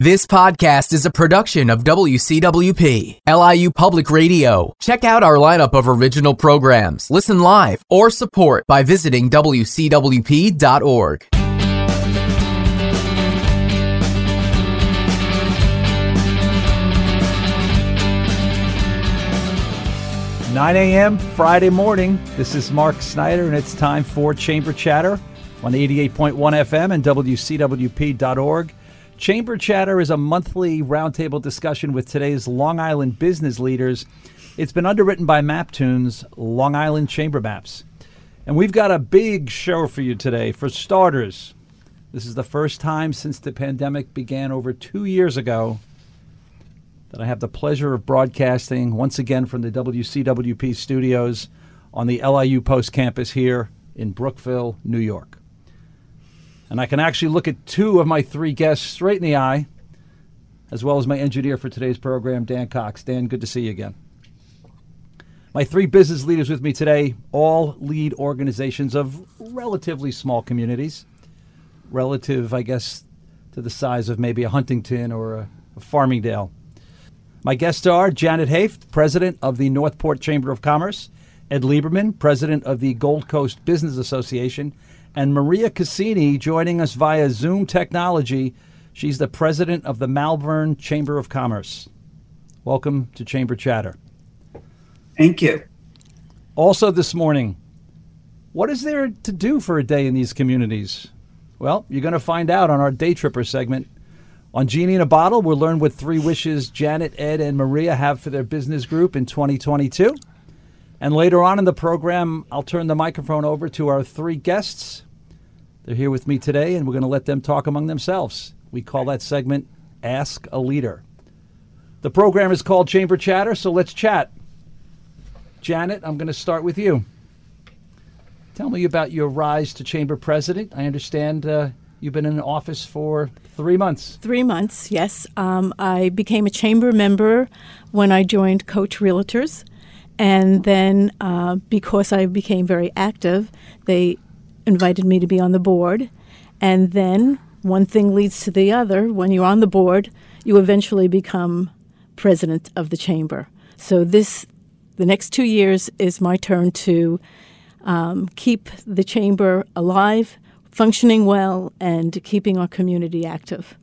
This podcast is a production of WCWP, LIU Public Radio. Check out our lineup of original programs, listen live, or support by visiting WCWP.org. Nine a.m. Friday morning. This is Mark Snyder, and it's time for Chamber Chatter on 88.1 FM and WCWP.org. Chamber Chatter is a monthly roundtable discussion with today's Long Island business leaders. It's been underwritten by MapToons, Long Island Chamber Maps. And we've got a big show for you today. For starters, this is the first time since the pandemic began over two years ago that I have the pleasure of broadcasting once again from the WCWP studios on the LIU Post campus here in Brookville, New York. And I can actually look at two of my three guests straight in the eye, as well as my engineer for today's program, Dan Cox. Dan, good to see you again. My three business leaders with me today all lead organizations of relatively small communities, relative, I guess, to the size of maybe a Huntington or a, a Farmingdale. My guests are Janet Haft, president of the Northport Chamber of Commerce, Ed Lieberman, president of the Gold Coast Business Association, and Maria Cassini joining us via Zoom technology. She's the president of the Malverne Chamber of Commerce. Welcome to Chamber Chatter. Thank you. Also, this morning, what is there to do for a day in these communities? Well, you're going to find out on our Day Tripper segment. On Genie in a Bottle, we'll learn what three wishes Janet, Ed, and Maria have for their business group in 2022. And later on in the program, I'll turn the microphone over to our three guests. They're here with me today, and we're going to let them talk among themselves. We call that segment Ask a Leader. The program is called Chamber Chatter, so let's chat. Janet, I'm going to start with you. Tell me about your rise to chamber president. I understand uh, you've been in office for three months. Three months, yes. Um, I became a chamber member when I joined Coach Realtors. And then, uh, because I became very active, they invited me to be on the board. And then, one thing leads to the other. When you're on the board, you eventually become president of the chamber. So, this, the next two years, is my turn to um, keep the chamber alive, functioning well, and keeping our community active.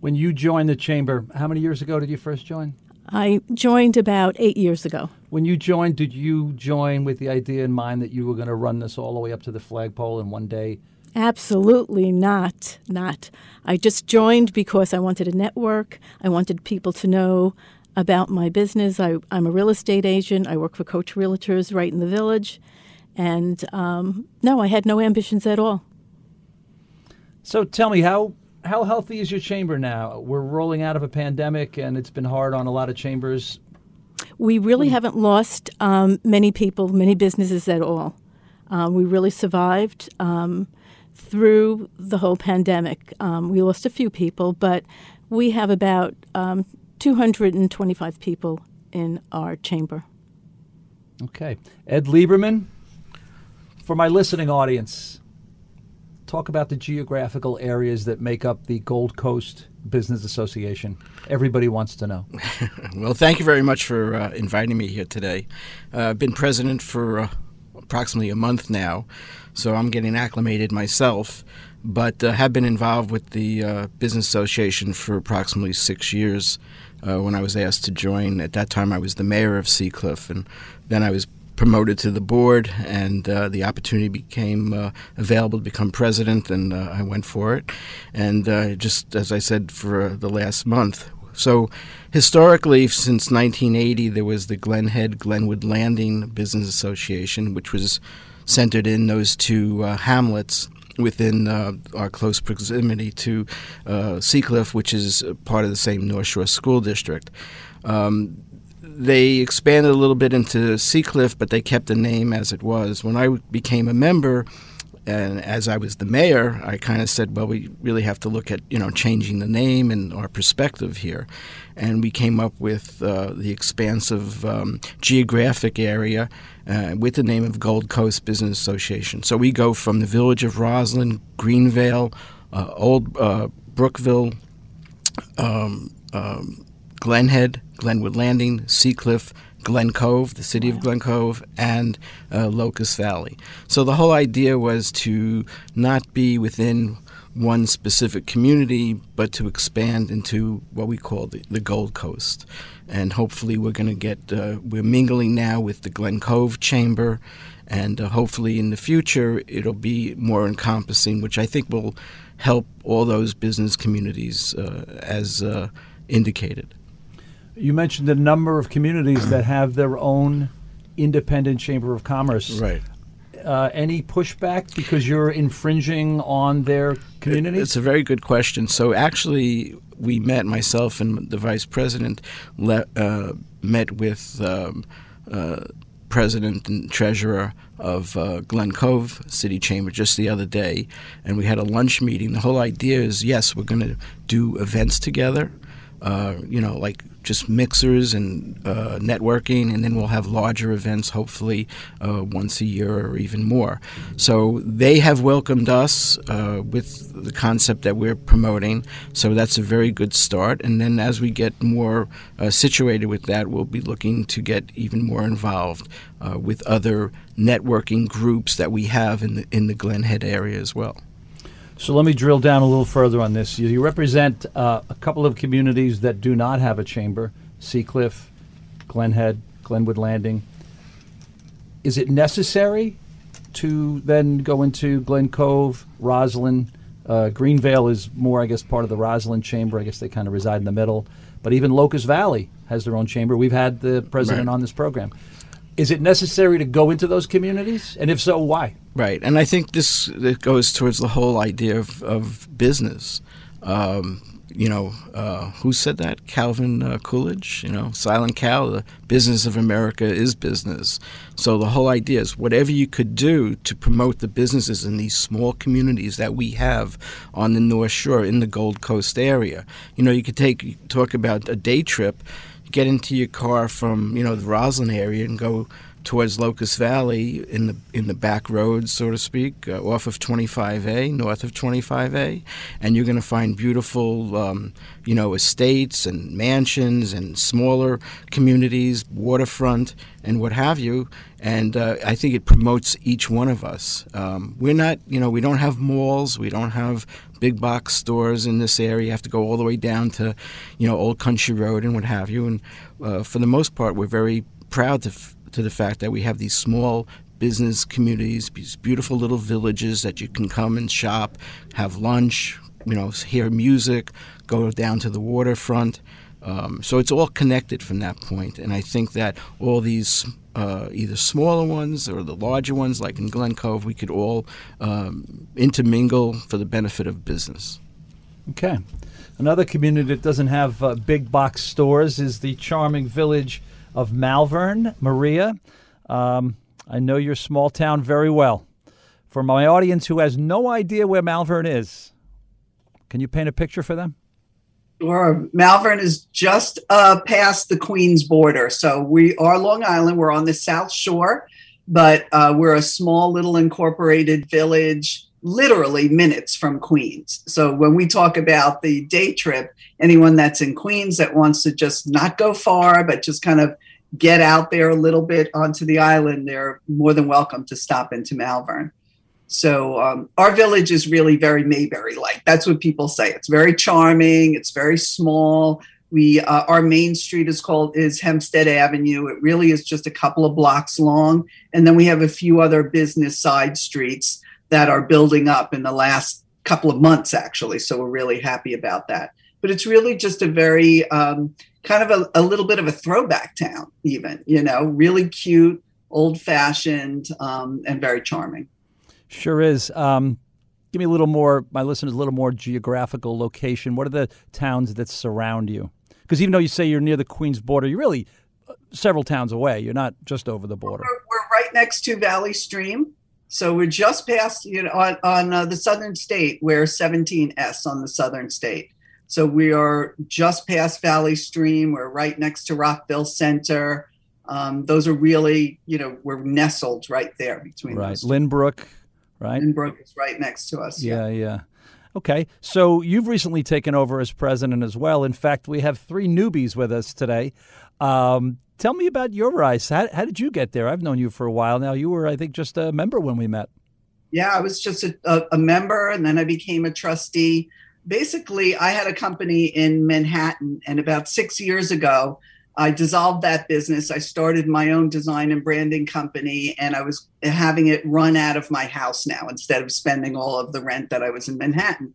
When you joined the chamber, how many years ago did you first join? I joined about eight years ago. When you joined, did you join with the idea in mind that you were going to run this all the way up to the flagpole in one day? Absolutely not. Not. I just joined because I wanted a network. I wanted people to know about my business. I, am a real estate agent. I work for Coach Realtors right in the village. And um, no, I had no ambitions at all. So tell me, how how healthy is your chamber now? We're rolling out of a pandemic, and it's been hard on a lot of chambers. We really haven't lost um, many people, many businesses at all. Uh, we really survived um, through the whole pandemic. Um, we lost a few people, but we have about um, 225 people in our chamber. Okay. Ed Lieberman, for my listening audience, talk about the geographical areas that make up the Gold Coast Business Association. Everybody wants to know. well, thank you very much for uh, inviting me here today. Uh, I've been president for uh, approximately a month now, so I'm getting acclimated myself, but uh, have been involved with the uh, Business Association for approximately six years. Uh, when I was asked to join, at that time I was the mayor of Seacliff, and then I was promoted to the board, and uh, the opportunity became uh, available to become president, and uh, I went for it. And uh, just as I said, for the last month. So, historically, since 1980, there was the Glen Head Glenwood Landing Business Association, which was centered in those two uh, hamlets within uh, our close proximity to uh, Seacliff, which is part of the same North Shore School District. Um, they expanded a little bit into Seacliff, but they kept the name as it was. When I became a member, and as I was the mayor, I kind of said, well, we really have to look at you know changing the name and our perspective here, and we came up with uh, the expansive um, geographic area uh, with the name of Gold Coast Business Association. So we go from the village of Roslyn, Greenvale, uh, Old uh, Brookville, um, um, Glenhead, Glenwood Landing, Seacliff, Glen Cove, the city wow. of Glen Cove, and uh, Locust Valley. So the whole idea was to not be within one specific community, but to expand into what we call the, the Gold Coast. And hopefully, we're going to get, uh, we're mingling now with the Glen Cove Chamber, and uh, hopefully in the future, it'll be more encompassing, which I think will help all those business communities uh, as uh, indicated. You mentioned a number of communities that have their own independent chamber of commerce. Right. Uh, any pushback because you're infringing on their community? It's a very good question. So actually, we met myself and the vice president le- uh, met with um, uh, president and treasurer of uh, Glen Cove City Chamber just the other day, and we had a lunch meeting. The whole idea is yes, we're going to do events together. Uh, you know, like just mixers and uh, networking, and then we'll have larger events, hopefully uh, once a year or even more. So they have welcomed us uh, with the concept that we're promoting. So that's a very good start. And then as we get more uh, situated with that, we'll be looking to get even more involved uh, with other networking groups that we have in the in the Glen Head area as well. So let me drill down a little further on this. You, represent uh, a couple of communities that do not have a chamber Seacliff, Glenhead, Glenwood Landing. Is it necessary to then go into Glen Cove, Roslyn? Uh, Greenvale is more, I guess, part of the Roslyn chamber. I guess they kind of reside in the middle. But even Locust Valley has their own chamber. We've had the president right. on this program. Is it necessary to go into those communities? And if so, why? Right. And I think this goes towards the whole idea of, of business. Um, you know, uh, who said that? Calvin uh, Coolidge, you know, Silent Cal, the business of America is business. So the whole idea is whatever you could do to promote the businesses in these small communities that we have on the North Shore in the Gold Coast area. You know, you could take, talk about a day trip get into your car from you know the Roslyn area and go towards Locust Valley in the in the back roads, so to speak, uh, off of 25A, north of 25A, and you're going to find beautiful, um, you know, estates and mansions and smaller communities, waterfront, and what have you. And uh, I think it promotes each one of us. Um, we're not, you know, we don't have malls, we don't have big box stores in this area. You have to go all the way down to, you know, Old Country Road and what have you. And uh, for the most part, we're very proud to f- to the fact that we have these small business communities, these beautiful little villages that you can come and shop, have lunch, you know, hear music, go down to the waterfront. Um, so it's all connected from that point, and I think that all these uh, either smaller ones or the larger ones, like in Glen Cove, we could all um, intermingle for the benefit of business. Okay. Another community that doesn't have uh, big box stores is the charming village of Malverne, Maria. Um, I know your small town very well. For my audience who has no idea where Malverne is, can you paint a picture for them? Sure. Malverne is just uh, past the Queens border. So we are Long Island. We're on the South Shore, but uh, we're a small little incorporated village, literally minutes from Queens. So when we talk about the day trip, anyone that's in Queens that wants to just not go far, but just kind of get out there a little bit onto the island, they're more than welcome to stop into Malvern. So um, our village is really very Mayberry like. That's what people say. It's very charming. It's very small. We uh, our main street is called is Hempstead Avenue. It really is just a couple of blocks long, and then we have a few other business side streets that are building up in the last couple of months actually. So we're really happy about that. But it's really just a very um, kind of a, a little bit of a throwback town, even you know, really cute, old fashioned, um, and very charming. Sure is. Um, give me a little more, my listeners, a little more geographical location. What are the towns that surround you? Because even though you say you're near the Queens border, you're really uh, several towns away. You're not just over the border. We're, we're right next to Valley Stream. So we're just past, you know, on, on uh, the southern state, we're 17S on the southern state. So we are just past Valley Stream. We're right next to Rockville Centre. Um, those are really, you know, we're nestled right there between right. Those. Lynbrook, right? Lynbrook is right next to us. Yeah, yeah. yeah. Okay, so you've recently taken over as president as well. In fact, we have three newbies with us today. Um, tell me about your rise. How, how, did you get there? I've known you for a while now. You were, I think, just a member when we met. Yeah, I was just a, a, a member, and then I became a trustee. Basically, I had a company in Manhattan, and about six years ago, I dissolved that business. I started my own design and branding company, and I was having it run out of my house now instead of spending all of the rent that I was in Manhattan.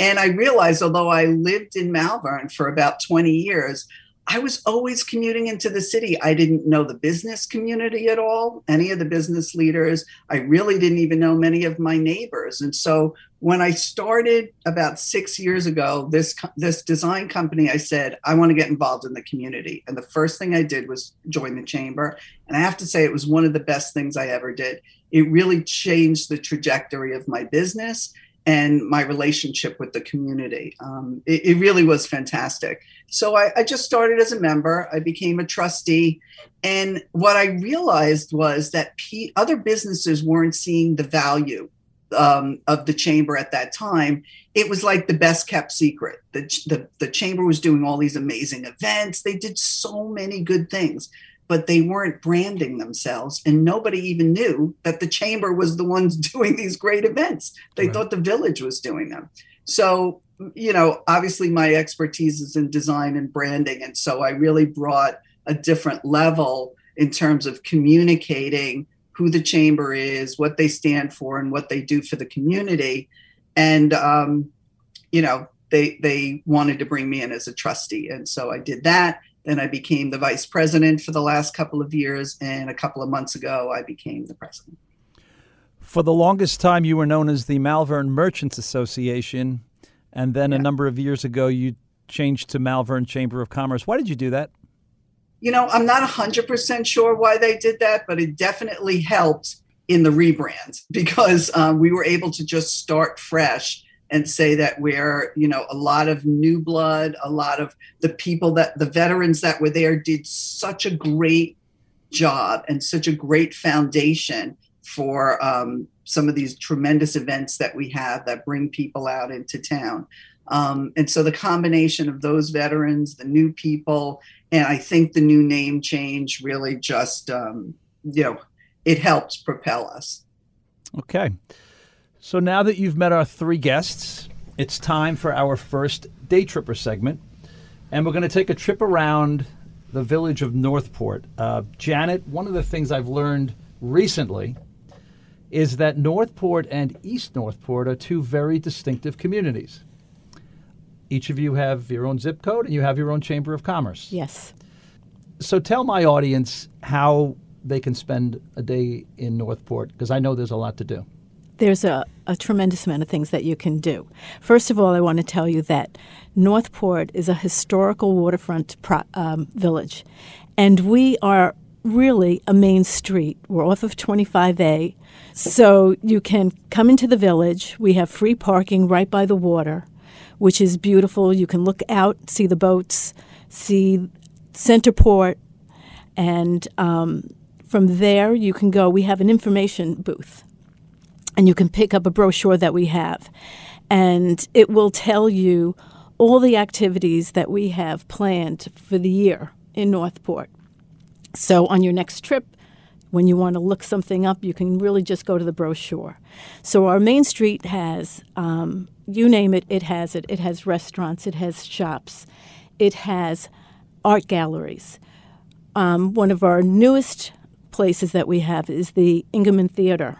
And I realized, although I lived in Malverne for about 20 years, I was always commuting into the city. I didn't know the business community at all, any of the business leaders. I really didn't even know many of my neighbors. And so when I started about 6 years ago this this design company, I said, I want to get involved in the community. And the first thing I did was join the chamber, and I have to say it was one of the best things I ever did. It really changed the trajectory of my business and my relationship with the community. Um, it, it, really was fantastic. So I, I, just started as a member. I became a trustee. And what I realized was that P- other businesses weren't seeing the value um, of the chamber at that time. It was like the best kept secret. The, the, the chamber was doing all these amazing events, they did so many good things but they weren't branding themselves and nobody even knew that the chamber was the ones doing these great events. They right. thought the village was doing them. So you know obviously my expertise is in design and branding and so i really brought a different level in terms of communicating who the chamber is what they stand for and what they do for the community. And um, you know they they wanted to bring me in as a trustee and so i did that then I became the vice president for the last couple of years. And a couple of months ago, I became the president. For the longest time, you were known as the Malverne Merchants Association. And then yeah. a number of years ago, you changed to Malverne Chamber of Commerce. Why did you do that? You know, I'm not 100% sure why they did that, but it definitely helped in the rebrand because um, we were able to just start fresh and say that we're you know a lot of new blood a lot of the people that the veterans that were there did such a great job and such a great foundation for um, some of these tremendous events that we have that bring people out into town. Um, and so the combination of those veterans the new people and i think the new name change really just um, you know it helps propel us. Okay so now that you've met our three guests, it's time for our first day tripper segment. And we're going to take a trip around the village of Northport. Uh, Janet, one of the things I've learned recently is that Northport and East Northport are two very distinctive communities. Each of you have your own zip code and you have your own chamber of commerce. Yes. So tell my audience how they can spend a day in Northport because I know there's a lot to do there's a, a, tremendous amount of things that you can do. First of all, I want to tell you that Northport is a historical waterfront pro, um, village, and we are really a main street. We're off of 25A, so you can come into the village. We have free parking right by the water, which is beautiful. You can look out, see the boats, see Centerport, and um, from there you can go. We have an information booth and you can pick up a brochure that we have. And it will tell you all the activities that we have planned for the year in Northport. So on your next trip, when you want to look something up, you can really just go to the brochure. So our main street has, um, you name it, it has it. It has restaurants, it has shops, it has art galleries. Um, one of our newest places that we have is the Engeman Theater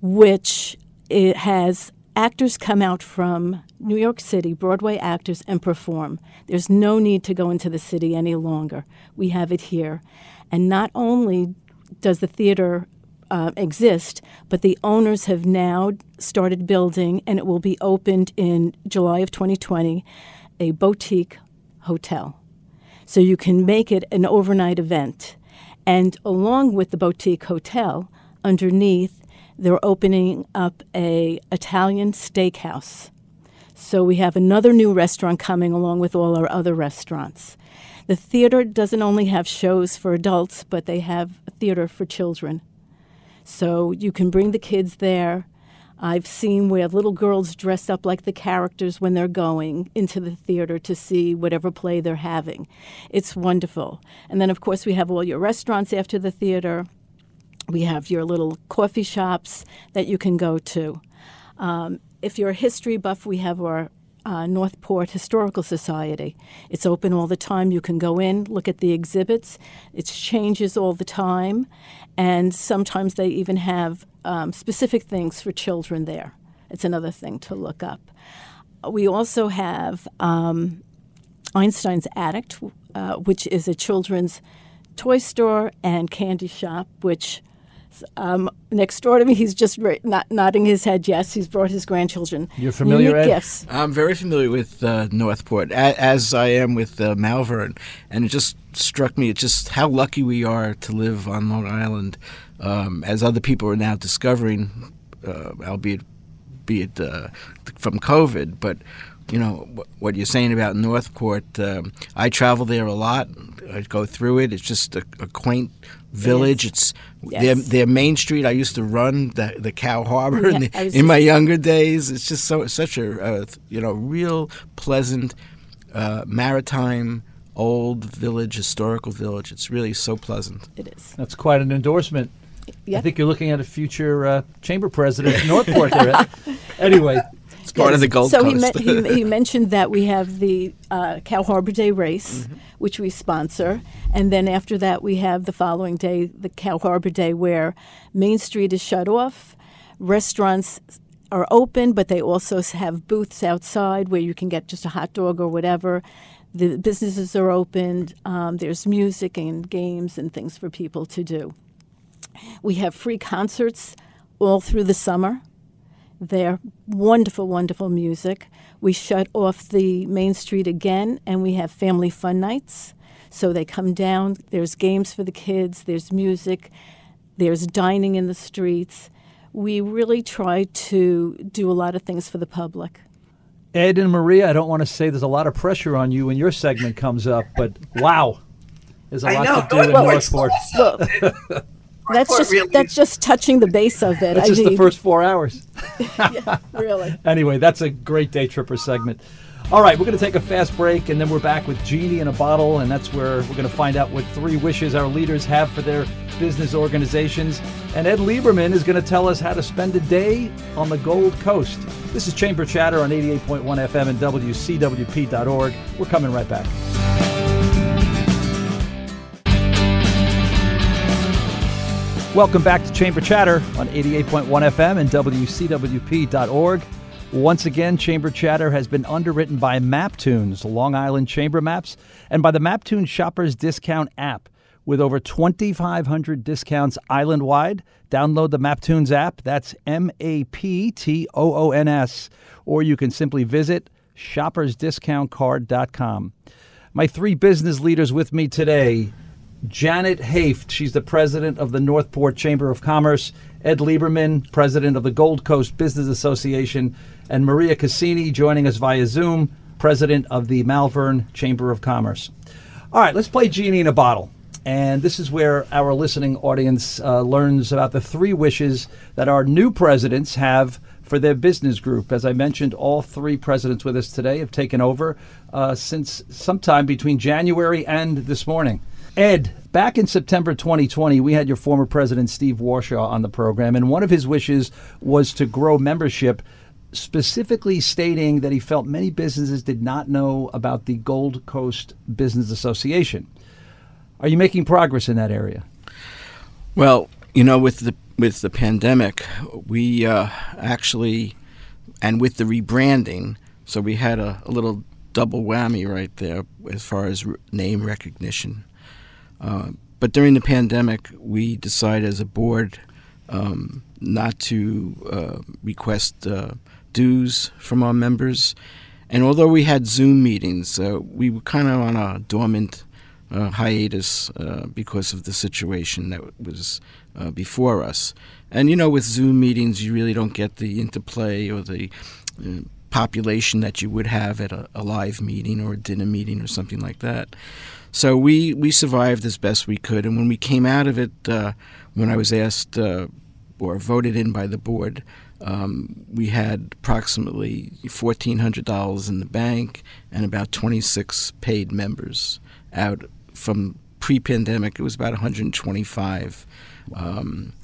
which it has actors come out from New York City, Broadway actors, and perform. There's no need to go into the city any longer. We have it here. And not only does the theater uh, exist, but the owners have now started building, and it will be opened in July of 2020, a boutique hotel. So you can make it an overnight event. And along with the boutique hotel, underneath they're opening up a Italian steakhouse. So we have another new restaurant coming along with all our other restaurants. The theater doesn't only have shows for adults, but they have theater for children. So you can bring the kids there. I've seen where little girls dress up like the characters when they're going into the theater to see whatever play they're having. It's wonderful. And then, of course, we have all your restaurants after the theater. We have your little coffee shops that you can go to. Um, if you're a history buff, we have our uh, Northport Historical Society. It's open all the time. You can go in, look at the exhibits. It changes all the time, and sometimes they even have um, specific things for children there. It's another thing to look up. We also have um, Einstein's Attic, uh, which is a children's toy store and candy shop, which um, next door to me, he's just not nodding his head. Yes, he's brought his grandchildren. You're familiar, Unique Ed? gifts. I'm very familiar with uh, Northport, a- as I am with uh, Malverne, and it just struck me just how lucky we are to live on Long Island, um, as other people are now discovering, uh, albeit be it uh, from COVID, but you know what you're saying about Northport. Um, I travel there a lot. I go through it. It's just a, a quaint village. It's Yes. their their main street. I used to run the the Cow Harbor in, the, in my younger days. It's just so such a uh, you know real pleasant uh, maritime old village, historical village. It's really so pleasant. It is. That's quite an endorsement. I think you're looking at a future uh, chamber president of Northport there. Anyway, It's part of the Gold so Coast. he, me- he, he mentioned that we have the uh, Cow Harbor Day race, Mm-hmm. which we sponsor, and then after that we have the following day, the Cow Harbor Day, where Main Street is shut off, restaurants are open, but they also have booths outside where you can get just a hot dog or whatever. The businesses are opened. Um, there's music and games and things for people to do. We have free concerts all through the summer. They're wonderful, wonderful music. We shut off the main street again and we have family fun nights. So they come down, there's games for the kids, there's music, there's dining in the streets. We really try to do a lot of things for the public. Ed and Maria, I don't want to say there's a lot of pressure on you when your segment comes up, but wow, there's a I lot know. to do in Northport. awesome. Well, that's just really- that's just touching the base of it. That's I just the first four hours. really. Anyway, that's a great day tripper segment. All right, we're going to take a fast break and then we're back with Genie in a bottle, and that's where we're going to find out what three wishes our leaders have for their business organizations. And Ed Lieberman is going to tell us how to spend a day on the Gold Coast. This is Chamber Chatter on 88.1 FM and WCWP.org. We're coming right back. Welcome back to Chamber Chatter on 88.1 FM and WCWP.org. Once again, Chamber Chatter has been underwritten by MapToons, Long Island Chamber Maps, and by the MapToons Shoppers Discount app. With over 2,500 discounts island wide, download the MapToons app. That's M A P T O O N S. Or you can simply visit shoppersdiscountcard.com. My three business leaders with me today Janet Haft, she's the president of the Northport Chamber of Commerce. Ed Lieberman, president of the Gold Coast Business Association. And Maria Cassini, joining us via Zoom, president of the Malverne Chamber of Commerce. All right, let's play Genie in a Bottle. And this is where our listening audience uh, learns about the three wishes that our new presidents have for their business group. As I mentioned, all three presidents with us today have taken over uh, since sometime between January and this morning. Ed, back in September 2020, we had your former president, Steve Warshaw, on the program, and one of his wishes was to grow membership, specifically stating that he felt many businesses did not know about the Gold Coast Business Association. Are you making progress in that area? Well, you know, with the with the pandemic, we uh, actually, and with the rebranding, so we had a, a little double whammy right there as far as name recognition. Uh, but during the pandemic, we decided as a board um, not to uh, request uh, dues from our members. And although we had Zoom meetings, uh, we were kind of on a dormant uh, hiatus because of the situation that was before us. And you know, with Zoom meetings, you really don't get the interplay or the population that you would have at a, a live meeting or a dinner meeting or something like that. So we, we survived as best we could. And when we came out of it, uh, when I was asked uh, or voted in by the board um, we had approximately $1,400 in the bank and about 26 paid members out from pre-pandemic. It was about 125. Um,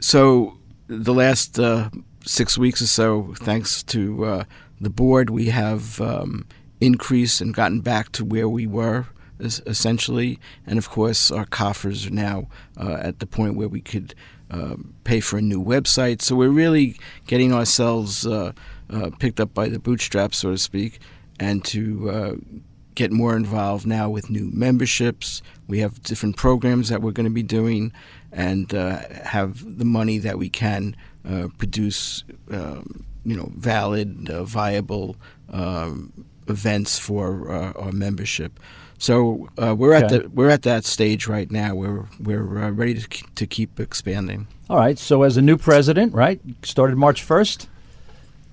so the last uh, six weeks or so, thanks to uh, the board, we have um, increased and gotten back to where we were essentially. And of course, our coffers are now uh, at the point where we could uh, pay for a new website. So we're really getting ourselves uh, uh picked up by the bootstraps, so to speak, and to uh, get more involved now with new memberships. We have different programs that we're going to be doing and uh, have the money that we can produce, um, you know, valid, viable um, events for our membership. So uh, we're okay. at the we're at that stage right now. We're we're uh, ready to keep, to keep expanding. All right. So as a new president, right, started March first.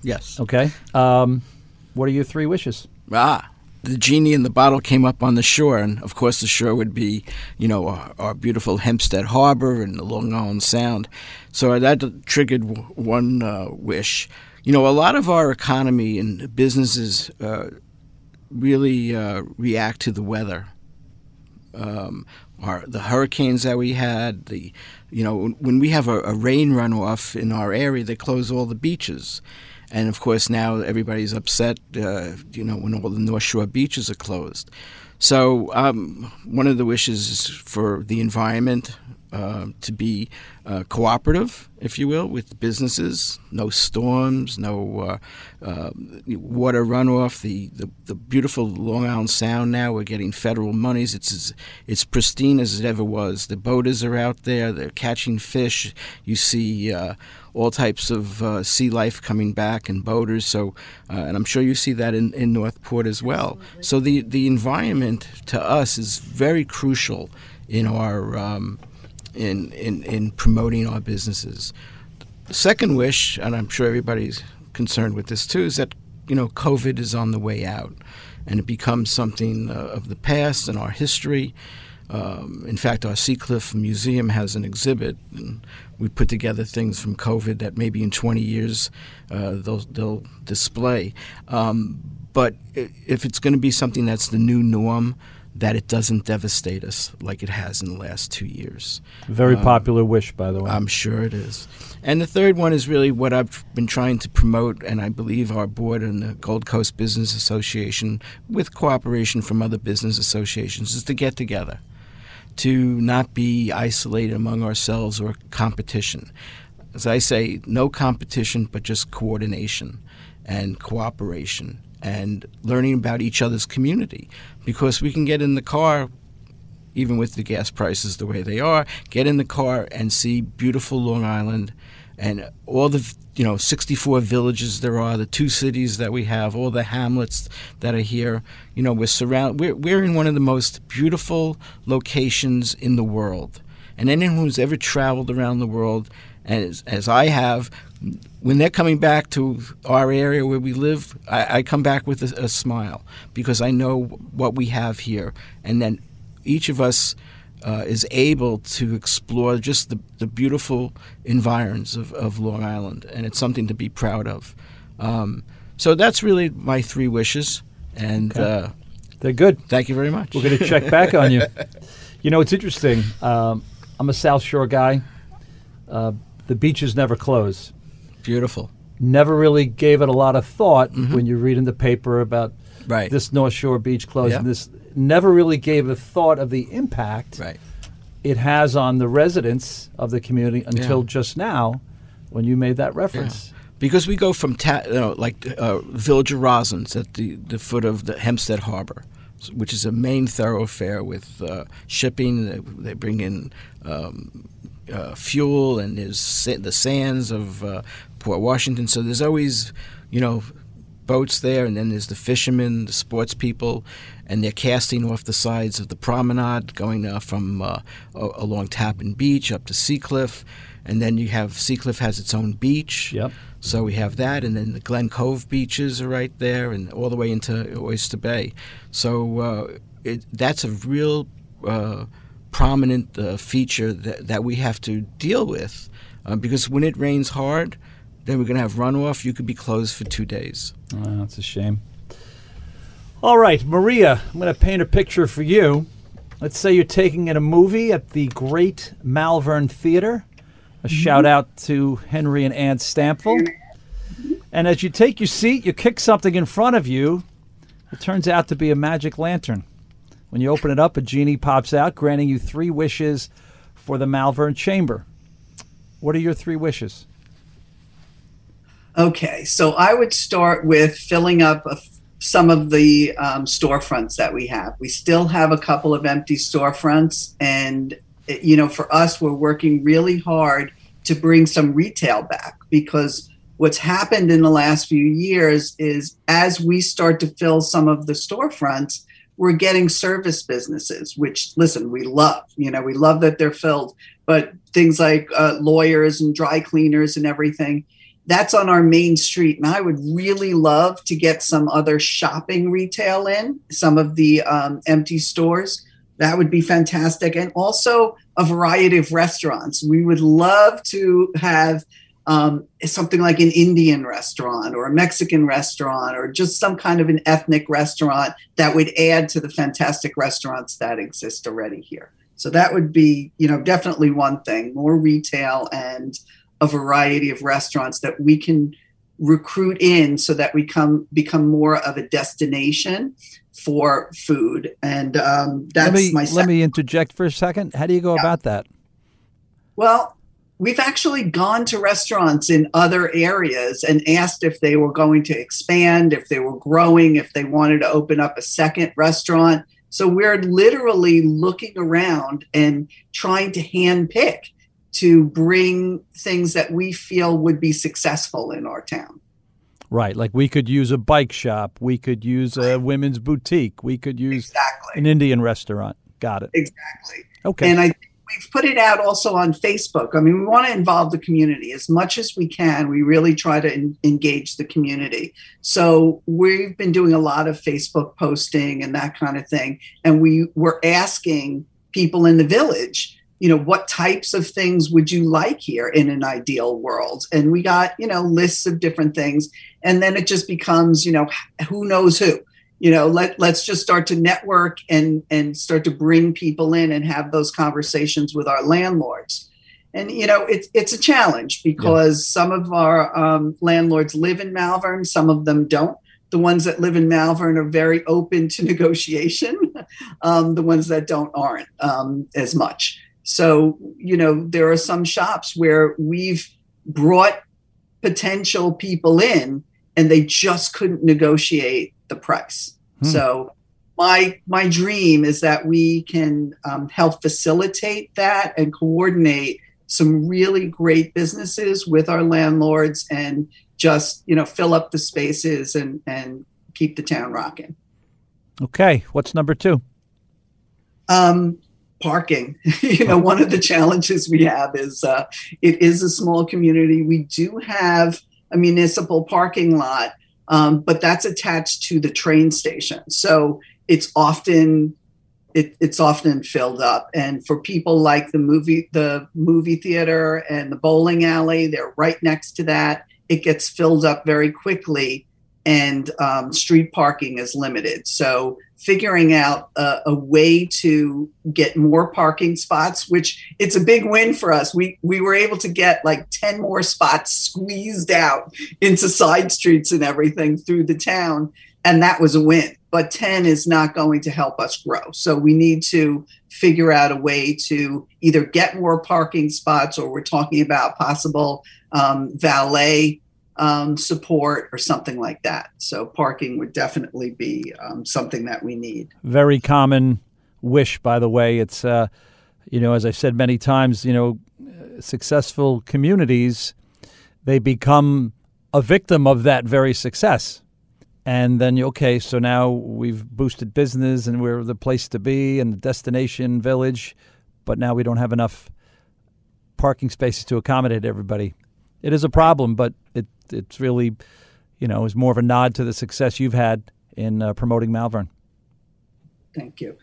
Yes. Okay. Um, what are your three wishes? Ah, the genie in the bottle came up on the shore, and of course the shore would be, you know, our, our beautiful Hempstead Harbor and the Long Island Sound. So that triggered one uh, wish. You know, a lot of our economy and businesses uh, really uh, react to the weather. Um, our, the hurricanes that we had, the you know when we have a, a, rain runoff in our area, they close all the beaches, and of course now everybody's upset. Uh, you know when all the North Shore beaches are closed. So um, one of the wishes is for the environment uh, to be uh, cooperative, if you will, with businesses. No storms, no uh, uh, water runoff. The, the, the beautiful Long Island Sound now we're getting federal monies. It's as, it's pristine as it ever was. The boaters are out there. They're catching fish. You see uh, all types of uh, sea life coming back and boaters. So, and I'm sure you see that in, in Northport as well. Absolutely. So the the environment to us is very crucial in our um, in, in, in promoting our businesses. Second wish, and I'm sure everybody's concerned with this too, is that you know COVID is on the way out, and it becomes something uh, of the past and our history. Um, in fact, our Seacliff Museum has an exhibit, and we put together things from COVID that maybe in 20 years uh, they'll, they'll display. Um, but if it's going to be something that's the new norm, that it doesn't devastate us like it has in the last two years. Very um, popular wish, by the way. I'm sure it is. And the third one is really what I've been trying to promote, and I believe our board and the Gold Coast Business Association, with cooperation from other business associations, is to get together, to not be isolated among ourselves or competition. As I say, no competition, but just coordination and cooperation and learning about each other's community because we can get in the car even with the gas prices the way they are get in the car and see beautiful long island and all the you know 64 villages there are the two cities that we have all the hamlets that are here. You know we're surrounded we're, we're in one of the most beautiful locations in the world. And anyone who's ever traveled around the world as, as I have, when they're coming back to our area where we live, I, I come back with a, a, smile because I know what we have here, and then each of us uh, is able to explore just the, the beautiful environs of, of Long Island, and it's something to be proud of. Um, so that's really my three wishes, and okay. uh, they're good. Thank you very much. We're going to check back on you. You know, it's interesting. Um, I'm a South Shore guy. Uh, the beaches never close. Beautiful. Never really gave it a lot of thought mm-hmm. when you read in the paper about right. this North Shore beach closing. This never really gave a thought of the impact right. it has on the residents of the community until yeah. just now, when you made that reference. Yeah because we go from ta- you know, like uh, Village of Roslyn's at the, the foot of the Hempstead Harbor, which is a main thoroughfare with uh, shipping. They, they, bring in um, uh, fuel and there's the sands of uh, Port Washington. So there's always, you know, boats there, and then there's the fishermen, the sports people, and they're casting off the sides of the promenade, going uh, from uh, along Tappen Beach up to Seacliff, and then you have Seacliff has its own beach. Yep. So we have that, and then the Glen Cove beaches are right there, and all the way into Oyster Bay. So uh, it, that's a real uh, prominent uh, feature that, that we have to deal with uh, because when it rains hard, Then we're going to have runoff. You could be closed for two days. Oh, that's a shame. All right, Maria, I'm going to paint a picture for you. Let's say you're taking in a movie at the Great Malverne Theater. A shout out to Henry and Ann Stample. And as you take your seat, you kick something in front of you. It turns out to be a magic lantern. When you open it up, a genie pops out, granting you three wishes for the Malverne Chamber. What are your three wishes? Okay, so I would start with filling up a, some of the um, storefronts that we have. We still have a couple of empty storefronts, and you know, for us, we're working really hard to bring some retail back because what's happened in the last few years is as we start to fill some of the storefronts, we're getting service businesses, which listen, we love. You know, we love that they're filled, but things like uh, lawyers and dry cleaners and everything that's on our main street. And I would really love to get some other shopping retail in, some of the um, empty stores. That would be fantastic. And also a variety of restaurants. We would love to have um, something like an Indian restaurant or a Mexican restaurant or just some kind of an ethnic restaurant that would add to the fantastic restaurants that exist already here. So that would be, you know, definitely one thing more retail and a variety of restaurants that we can recruit in so that we come become more of a destination for food and um, that's let me, my let me interject for a second how do you go yeah. about that well we've actually gone to restaurants in other areas and asked if they were going to expand if they were growing if they wanted to open up a second restaurant so we're literally looking around and trying to hand pick to bring things that we feel would be successful in our town. Right. Like we could use a bike shop. We could use a women's boutique. We could use exactly. an Indian restaurant. Got it. Exactly. Okay. And I we've put it out also on Facebook. I mean, we want to involve the community as much as we can. We really try to engage the community. So we've been doing a lot of Facebook posting and that kind of thing. And we were asking people in the village you know what types of things would you like here in an ideal world and we got you know lists of different things and then it just becomes you know who knows who you know let let's just start to network and and start to bring people in and have those conversations with our landlords. And you know it's it's a challenge because yeah. some of our um, landlords live in malverne some of them don't. The ones that live in malverne are very open to negotiation. Um, the ones that don't aren't um, as much. So, you know, there are some shops where we've brought potential people in and they just couldn't negotiate the price. Hmm. So, my my dream is that we can um, help facilitate that and coordinate some really great businesses with our landlords and just you know fill up the spaces and and keep the town rocking. Okay, what's number two? Um, parking. you know, one of the challenges we have is uh, it is a small community. We do have a municipal parking lot, um, but that's attached to the train station, so it's often it, it's often filled up. And for people like the movie the movie theater and the bowling alley, they're right next to that. It gets filled up very quickly, and um, street parking is limited. So figuring out a, a, way to get more parking spots which it's a big win for us. We we were able to get like 10 more spots squeezed out into side streets and everything through the town and that was a win. But 10 is not going to help us grow. So we need to figure out a way to either get more parking spots or we're talking about possible um, valet um, support or something like that. So parking would definitely be um, something that we need. Very common wish, by the way. It's uh, you know, as I've said many times, you know, successful communities they become a victim of that very success. And then, okay, so now we've boosted business and we're the place to be and the destination village, but now we don't have enough parking spaces to accommodate everybody. It is a problem, but it it's really, you know, is more of a nod to the success you've had in uh, promoting Malverne. Thank you.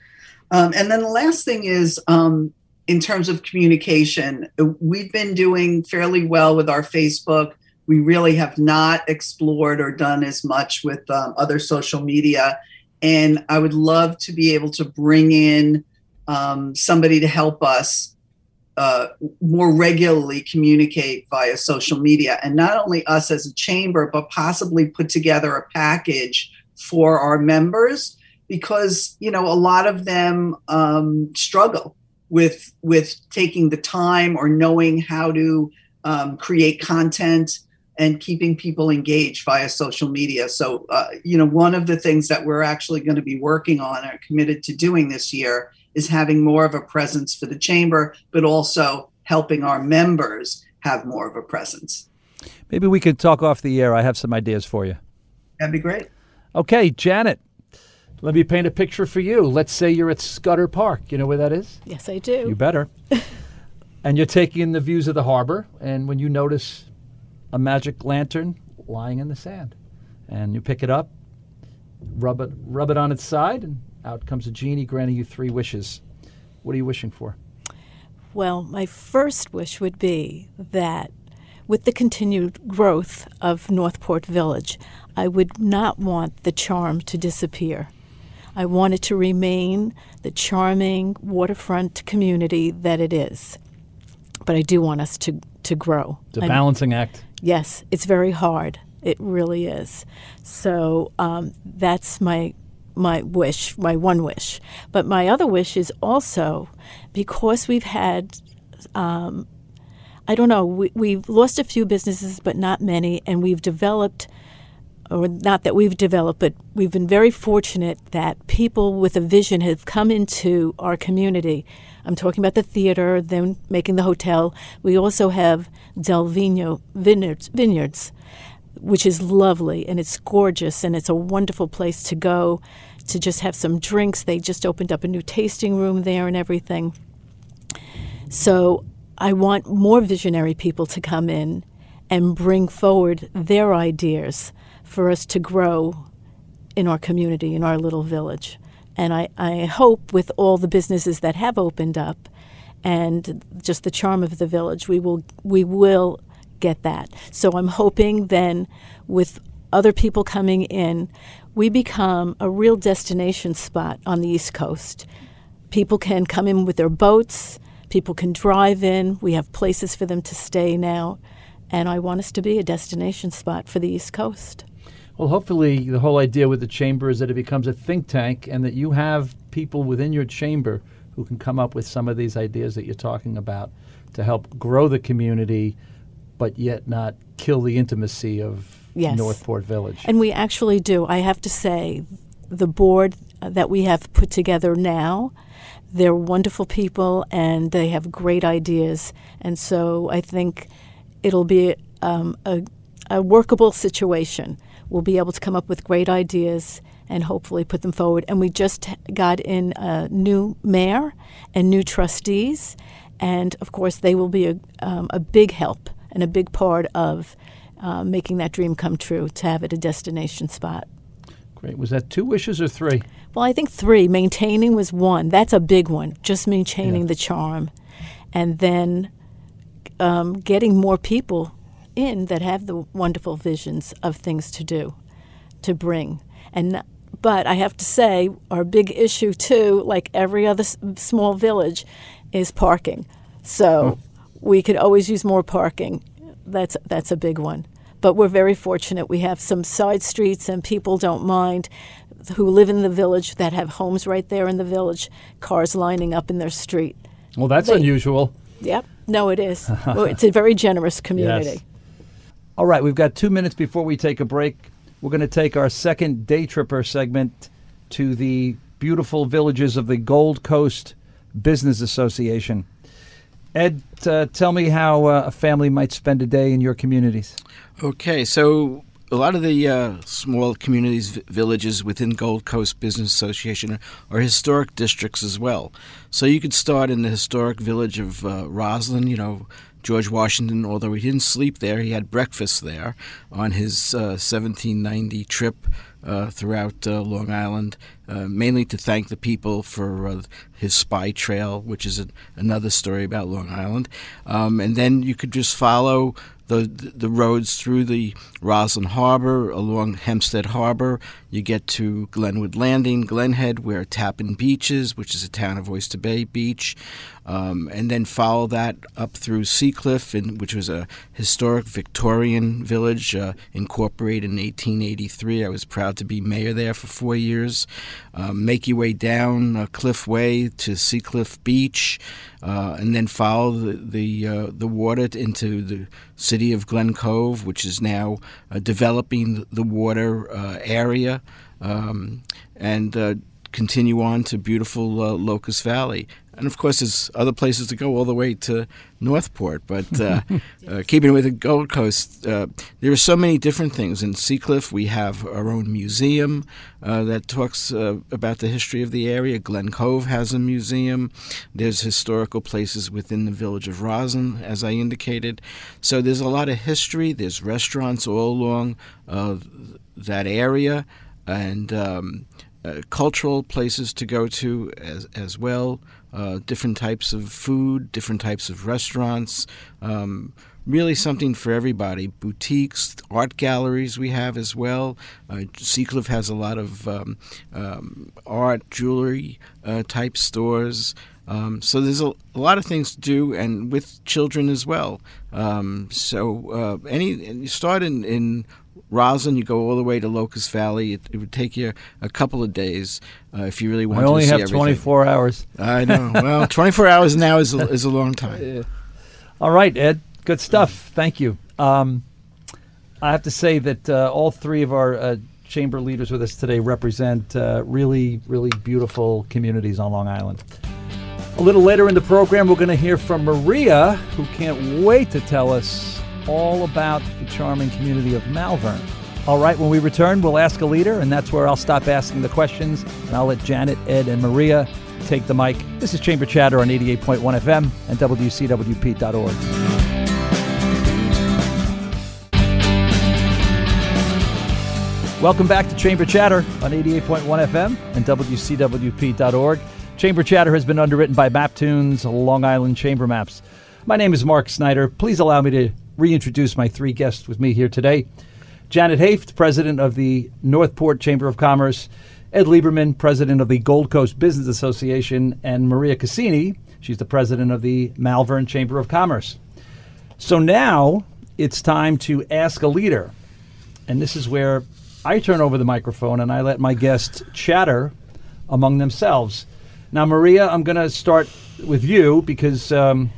Um, and then the last thing is um, in terms of communication, we've been doing fairly well with our Facebook. we really have not explored or done as much with um, other social media. And I would love to be able to bring in um, somebody to help us uh, more regularly communicate via social media. And not only us as a chamber, but possibly put together a package for our members because, you know, a lot of them um, struggle with with taking the time or knowing how to um, create content and keeping people engaged via social media. So, uh, you know, one of the things that we're actually going to be working on and committed to doing this year is having more of a presence for the chamber, but also helping our members have more of a presence. Maybe we could talk off the air. I have some ideas for you. That'd be great. Okay, Janet, let me paint a picture for you. Let's say you're at Scudder Park. You know where that is? Yes, I do. You better. and you're taking in the views of the harbor, and when you notice a magic lantern lying in the sand, and you pick it up, rub it, rub it on its side, and out comes a genie granting you three wishes. What are you wishing for? Well, my first wish would be that with the continued growth of Northport Village, I would not want the charm to disappear. I want it to remain the charming waterfront community that it is. But I do want us to, to grow. It's a balancing act. Yes, it's very hard. It really is. So um, that's my my wish, my one wish. But my other wish is also because we've had, um, I don't know, we, we've lost a few businesses, but not many, and we've developed or not that we've developed, but we've been very fortunate that people with a vision have come into our community. I'm talking about the theater, the Engeman the hotel. We also have Del Vino Vineyards, Vineyards, which is lovely and it's gorgeous and it's a wonderful place to go to just have some drinks. They just opened up a new tasting room there and everything. So I want more visionary people to come in and bring forward their ideas for us to grow in our community, in our little village. And I, I hope with all the businesses that have opened up and just the charm of the village, we will we will get that. So I'm hoping then with other people coming in, we become a real destination spot on the East Coast. People can come in with their boats, people can drive in, we have places for them to stay now, and I want us to be a destination spot for the East Coast. Well, hopefully, the whole idea with the chamber is that it becomes a think tank and that you have people within your chamber who can come up with some of these ideas that you're talking about to help grow the community, but yet not kill the intimacy of yes. Northport Village. And we actually do. I have to say, the board that we have put together now, they're wonderful people and they have great ideas. And so I think it'll be um, a, a workable situation we'll be able to come up with great ideas and hopefully put them forward. And we just got in a new mayor and new trustees, and of course, they will be a, um, a big help and a big part of uh, making that dream come true to have it a destination spot. Great. Was that two wishes or three? Well, I think three. Maintaining was one. That's a big one, just maintaining yeah. the charm. And then um, getting more people in that have the wonderful visions of things to do, to bring. And but I have to say, our big issue too, like every other s- small village, is parking. So we could always use more parking. That's that's a big one. But we're very fortunate. We have some side streets, and people don't mind who live in the village that have homes right there in the village, cars lining up in their street. Well, that's they, unusual. Yep. No, it is. well, it's a very generous community. Yes. All right, we've got two minutes before we take a break. We're going to take our second day tripper segment to the beautiful villages of the Gold Coast Business Association. Ed, uh, tell me how uh, a family might spend a day in your communities. Okay, so a lot of the uh, small communities, v- villages within Gold Coast Business Association are historic districts as well. So you could start in the historic village of uh, Roslyn, you know, George Washington, although he didn't sleep there, he had breakfast there on his uh, 1790 trip uh, throughout uh, Long Island, uh, mainly to thank the people for uh, his spy trail, which is another story about Long Island. Um, and then you could just follow the the roads through the Roslyn Harbor, along Hempstead Harbor. You get to Glenwood Landing, Glenhead, where Tappen Beach is, which is a town of Oyster Bay Beach, um, and then follow that up through Seacliff, which was a historic Victorian village uh, incorporated in 1883. I was proud to be mayor there for four years. Um, make your way down uh, Cliff Way to Seacliff Beach, uh, and then follow the the, uh, the water into the city of Glen Cove, which is now uh, developing the water area, um, and continue on to beautiful Locust Valley. And of course, there's other places to go all the way to Northport. But uh, uh, keeping with the Gold Coast, uh, there are so many different things. In Seacliff, we have our own museum uh, that talks uh, about the history of the area. Glen Cove has a museum. There's historical places within the village of Roslyn, as I indicated. So there's a lot of history. There's restaurants all along that area. And um, uh, cultural places to go to as, as well, uh, different types of food, different types of restaurants. Um, really something for everybody. Boutiques, art galleries we have as well. Uh, Seacliff has a lot of um, um, art, jewelry uh, type stores. Um, so there's a, a, lot of things to do, and with children as well. Um, so uh, any you start in, in Roslyn, you go all the way to Locust Valley. It, it would take you a couple of days uh, if you really want. I only to have 24 hours. I know. Well, 24 hours now is a, is a long time. All right, Ed. Good stuff. Thank you. Um, I have to say that uh, all three of our uh, chamber leaders with us today represent uh, really, really beautiful communities on Long Island. A little later in the program, we're going to hear from Maria, who can't wait to tell us all about the charming community of Malverne. All right, when we return, we'll ask a leader, and that's where I'll stop asking the questions, and I'll let Janet, Ed, and Maria take the mic. This is Chamber Chatter on 88.1 FM and WCWP.org. Welcome back to Chamber Chatter on 88.1 FM and WCWP.org. Chamber Chatter has been underwritten by MapToons, Long Island Chamber Maps. My name is Mark Snyder. Please allow me to reintroduce my three guests with me here today. Janet Haft, president of the Northport Chamber of Commerce, Ed Lieberman, president of the Gold Coast Business Association, and Maria Cassini, she's the president of the Malverne Chamber of Commerce. So now it's time to ask a leader. And this is where I turn over the microphone and I let my guests chatter among themselves. Now, Maria, I'm going to start with you because um,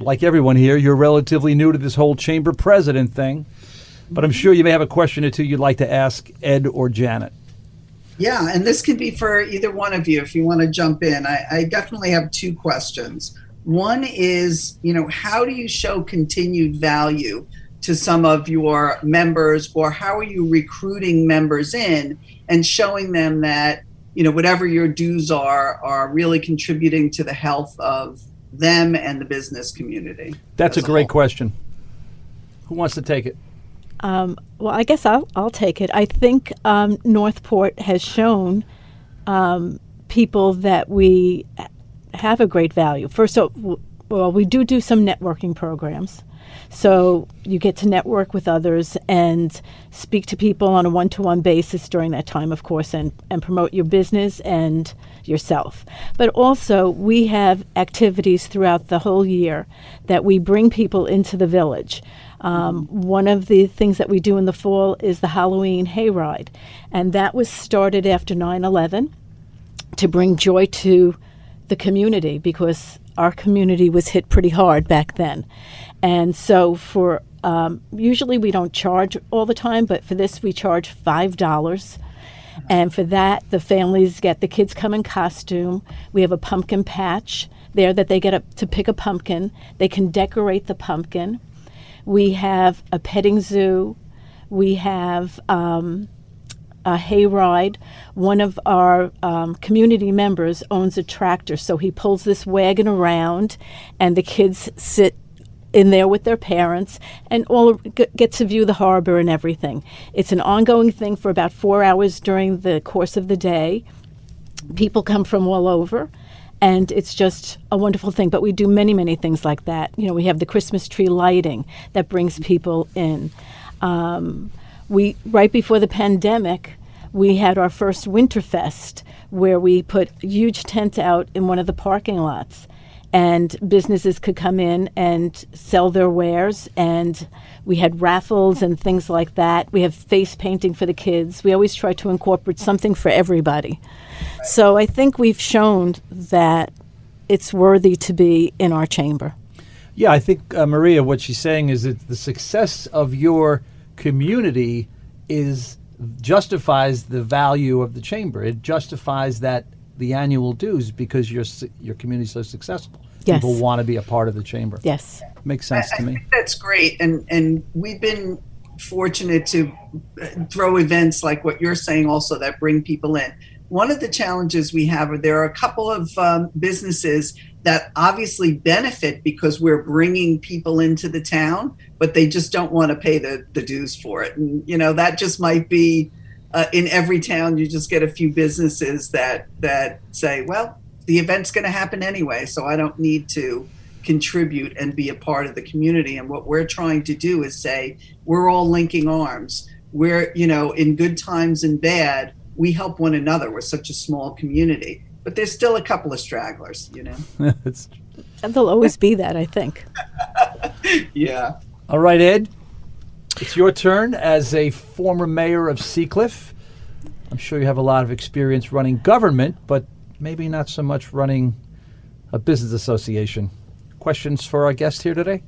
like everyone here, you're relatively new to this whole chamber president thing, but I'm sure you may have a question or two you'd like to ask Ed or Janet. Yeah, and this can be for either one of you if you want to jump in. I, I definitely have two questions. One is, you know, how do you show continued value to some of your members, or how are you recruiting members in and showing them that, you know, whatever your dues are, are really contributing to the health of them and the business community. That's a great a question. Who wants to take it? Um, well, I guess I'll, I'll take it. I think um, Northport has shown um, people that we have a great value. First, of well, we do do some networking programs. So you get to network with others and speak to people on a one to one basis during that time, of course, and, and promote your business and yourself. But also, we have activities throughout the whole year that we bring people into the village. Um, one of the things that we do in the fall is the Halloween hayride, and that was started after 9 11 to bring joy to the community because our community was hit pretty hard back then. And so for um, usually we don't charge all the time, but for this we charge five dollars. And for that, the families get the kids come in costume. We have a pumpkin patch there that they get up to pick a pumpkin. They can decorate the pumpkin. We have a petting zoo. We have um, a hayride. One of our um, community members owns a tractor, so he pulls this wagon around, and the kids sit in there with their parents and all get to view the harbor and everything. It's an ongoing thing for about four hours during the course of the day. People come from all over and it's just a wonderful thing. But we do many, many things like that. You know, we have the Christmas tree lighting that brings people in. Um, we right before the pandemic, we had our first Winterfest where we put huge tent out in one of the parking lots and businesses could come in and sell their wares. And we had raffles and things like that. We have face painting for the kids. We always try to incorporate something for everybody. So i think we've shown that it's worthy to be in our chamber. Yeah i think uh, maria what she's saying is that the success of your community is justifies the value of the chamber. It justifies that the annual dues because your your community is so successful. Yes. People want to be a part of the chamber. Yes, makes sense I, to I me. that's great, and and we've been fortunate to throw events like what you're saying also that bring people in. One of the challenges we have are there are a couple of um, businesses that obviously benefit because we're bringing people into the town, but they just don't want to pay the, the dues for it. And, you know, that just might be uh, in every town you just get a few businesses that that say well the event's going to happen anyway so i don't need to contribute and be a part of the community. And what we're trying to do is say we're all linking arms. We're you know in good times and bad we help one another. We're such a small community. But there's still a couple of stragglers you know? And there'll always be that i think. Yeah. All right ed it's your turn as a former mayor of Seacliff. I'm sure you have a lot of experience running government, but maybe not so much running a business association. Questions for our guest here today?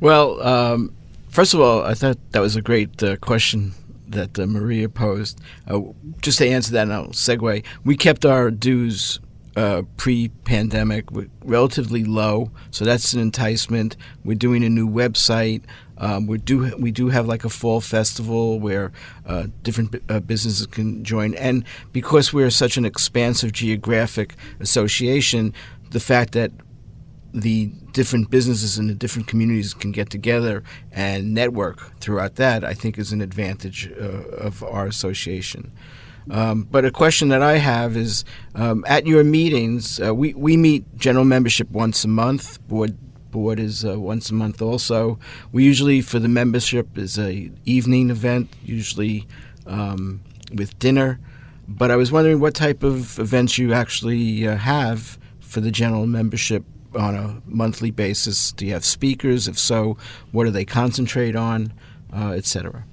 Well, um, first of all, I thought that was a great uh, question that uh, Maria posed. Uh, just to answer that, and I'll segue. We kept our dues uh, pre-pandemic relatively low, so that's an enticement. We're doing a new website. Um, we do we do have like a fall festival where uh, different uh, businesses can join, and because we're such an expansive geographic association, the fact that the different businesses in the different communities can get together and network throughout that, I think, is an advantage uh, of our association. Um, but a question that I have is um, at your meetings, uh, we, we meet general membership once a month, board board is uh, once a month also. We usually, for the membership, is a evening event, usually um, with dinner. But I was wondering what type of events you actually uh, have for the general membership on a monthly basis. Do you have speakers? If so, what do they concentrate on, uh, etc.?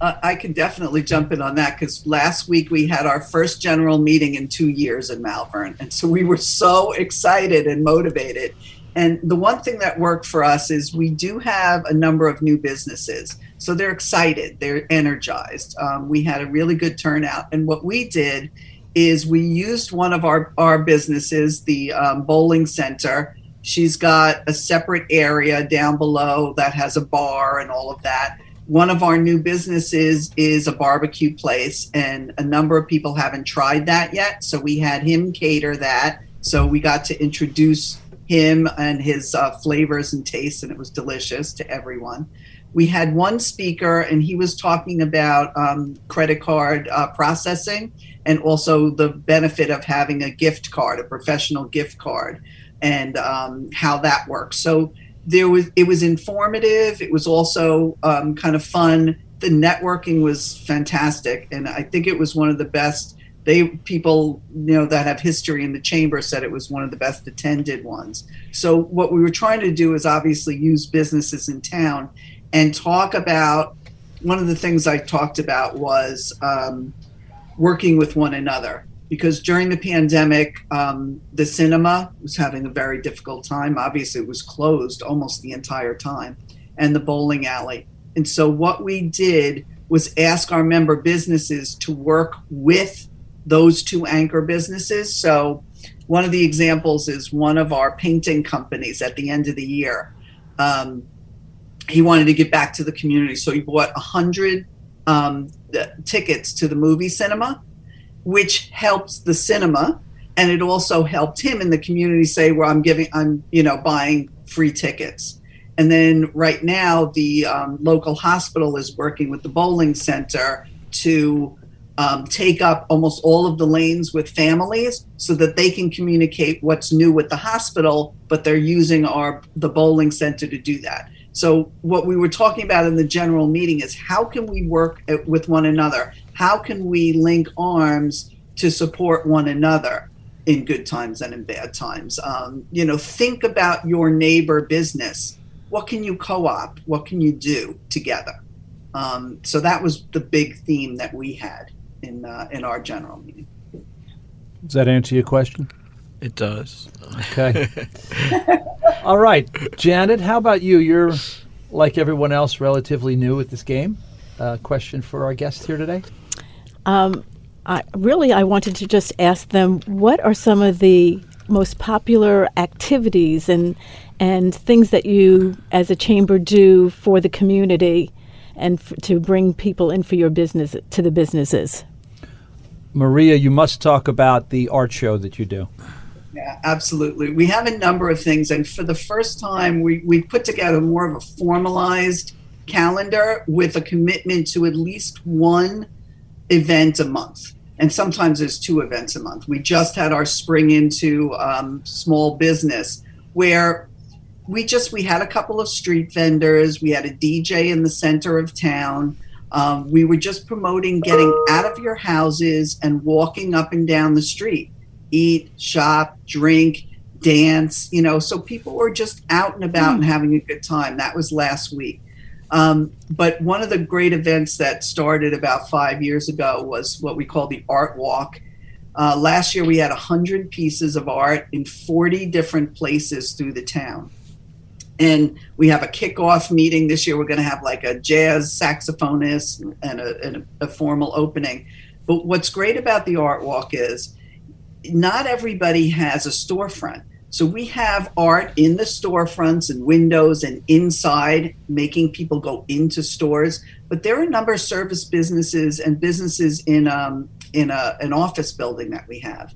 Uh, I can definitely jump in on that because last week we had our first general meeting in two years in Malverne. And so we were so excited and motivated. And the one thing that worked for us is we do have a number of new businesses. So they're excited, they're energized. Um, we had a really good turnout. And what we did is we used one of our, our businesses, the um, bowling center. She's got a separate area down below that has a bar and all of that. One of our new businesses is a barbecue place, and a number of people haven't tried that yet. So we had him cater that. So we got to introduce him and his uh, flavors and tastes, and it was delicious to everyone. We had one speaker, and he was talking about um, credit card uh, processing and also the benefit of having a gift card, a professional gift card, and um, how that works. So there was it was informative. It was also um, kind of fun. The networking was fantastic, and I think it was one of the best they people you know that have history in the chamber said it was one of the best attended ones. So what we were trying to do is obviously use businesses in town and talk about one of the things i talked about was um, working with one another. Because during the pandemic um, the cinema was having a very difficult time. Obviously it was closed almost the entire time and the bowling alley. And so what we did was ask our member businesses to work with those two anchor businesses. So, one of the examples is one of our painting companies at the end of the year. Um, he wanted to get back to the community, so he bought a hundred um, tickets to the movie cinema, which helps the cinema, and it also helped him in the community say, "Well, I'm giving, I'm you know buying free tickets." And then right now, the um, local hospital is working with the bowling center to um, take up almost all of the lanes with families so that they can communicate what's new with the hospital, but they're using our the bowling center to do that. So what we were talking about in the general meeting is how can we work with one another? How can we link arms to support one another in good times and in bad times? Um, you know, think about your neighbor business. What can you co-op? What can you do together? Um, so that was the big theme that we had in uh, in our general meeting. Does that answer your question? It does. Okay. All right, Janet. How about you? You're like everyone else, relatively new at this game. Uh, question for our guest here today. Um, I, really, I wanted to just ask them what are some of the most popular activities and and things that you, as a chamber, do for the community and f- to bring people in for your business to the businesses. Maria, you must talk about the art show that you do. Yeah, absolutely. We have a number of things, and for the first time, we we put together more of a formalized calendar with a commitment to at least one event a month. And sometimes there's two events a month. We just had our spring into um, small business where we just we had a couple of street vendors. We had a dj in the center of town. Um, we were just promoting getting out of your houses and walking up and down the street. Eat shop drink dance you know so people were just out and about and having a good time. That was last week. Um, but one of the great events that started about five years ago was what we call the art walk. Uh, last year we had 100 pieces of art in 40 different places through the town and we have a kickoff meeting this year. We're going to have like a jazz saxophonist and a, and a, formal opening. But what's great about the art walk is not everybody has a storefront. So we have art in the storefronts and windows and inside, making people go into stores. But there are a number of service businesses and businesses in um, in a, an office building that we have,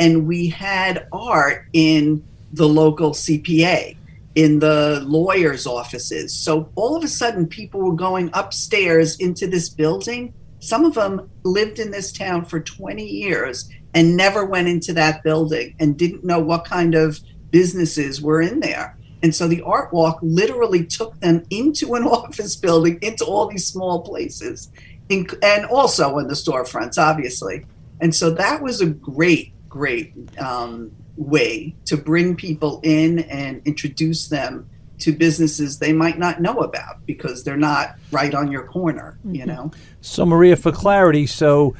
and we had art in the local CPA in the lawyers' offices. So all of a sudden, people were going upstairs into this building. Some of them lived in this town for 20 years and never went into that building and didn't know what kind of businesses were in there. And so the art walk literally took them into an office building, into all these small places, and also in the storefronts, obviously. And so that was a great, great um, way to bring people in and introduce them to businesses they might not know about because they're not right on your corner, you mm-hmm. know. So Maria for clarity, so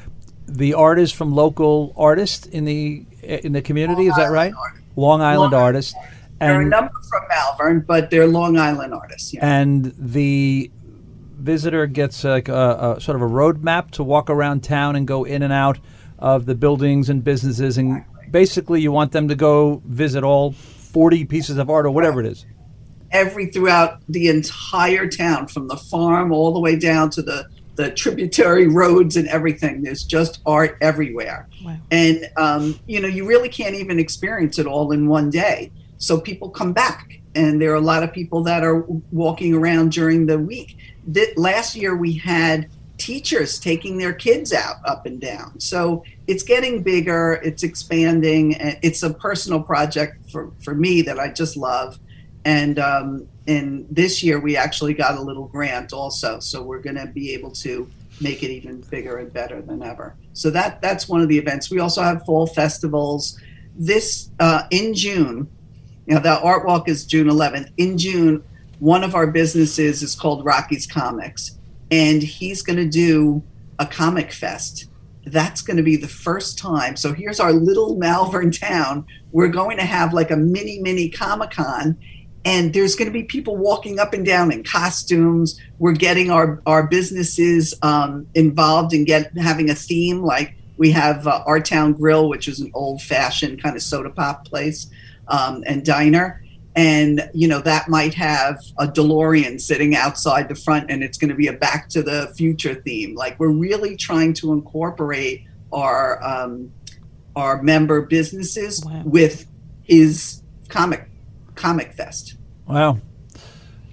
the artists from local artists in the in the community, Long is that Island right? Artists. Long Island Long artists. And, there are a number from Malverne, but they're Long Island artists. Yeah. And the visitor gets a, a, a, sort of a roadmap to walk around town and go in and out of the buildings and businesses and basically you want them to go visit all 40 pieces of art or whatever it is. Every throughout the entire town from the farm all the way down to the the tributary roads and everything. There's just art everywhere. Wow. and um, you know you really can't even experience it all in one day. So people come back and there are a lot of people that are walking around during the week. That last year we had teachers taking their kids out up and down. So it's getting bigger, it's expanding. It's a personal project for, for me that I just love. And um, and this year we actually got a little grant also, so we're going to be able to make it even bigger and better than ever. So that that's one of the events. We also have fall festivals. This uh, in June, you know, the art walk is June 11th. In June, one of our businesses is called Rocky's Comics, and he's going to do a comic fest. That's going to be the first time. So here's our little Malverne town. We're going to have like a mini, mini Comic Con, and there's going to be people walking up and down in costumes. We're getting our our businesses um, involved in get having a theme. Like we have uh, our town grill, which is an old fashioned kind of soda pop place um, and diner and you know that might have a DeLorean sitting outside the front and it's going to be a back to the future theme like we're really trying to incorporate our um, our member businesses wow. with his comic comic fest wow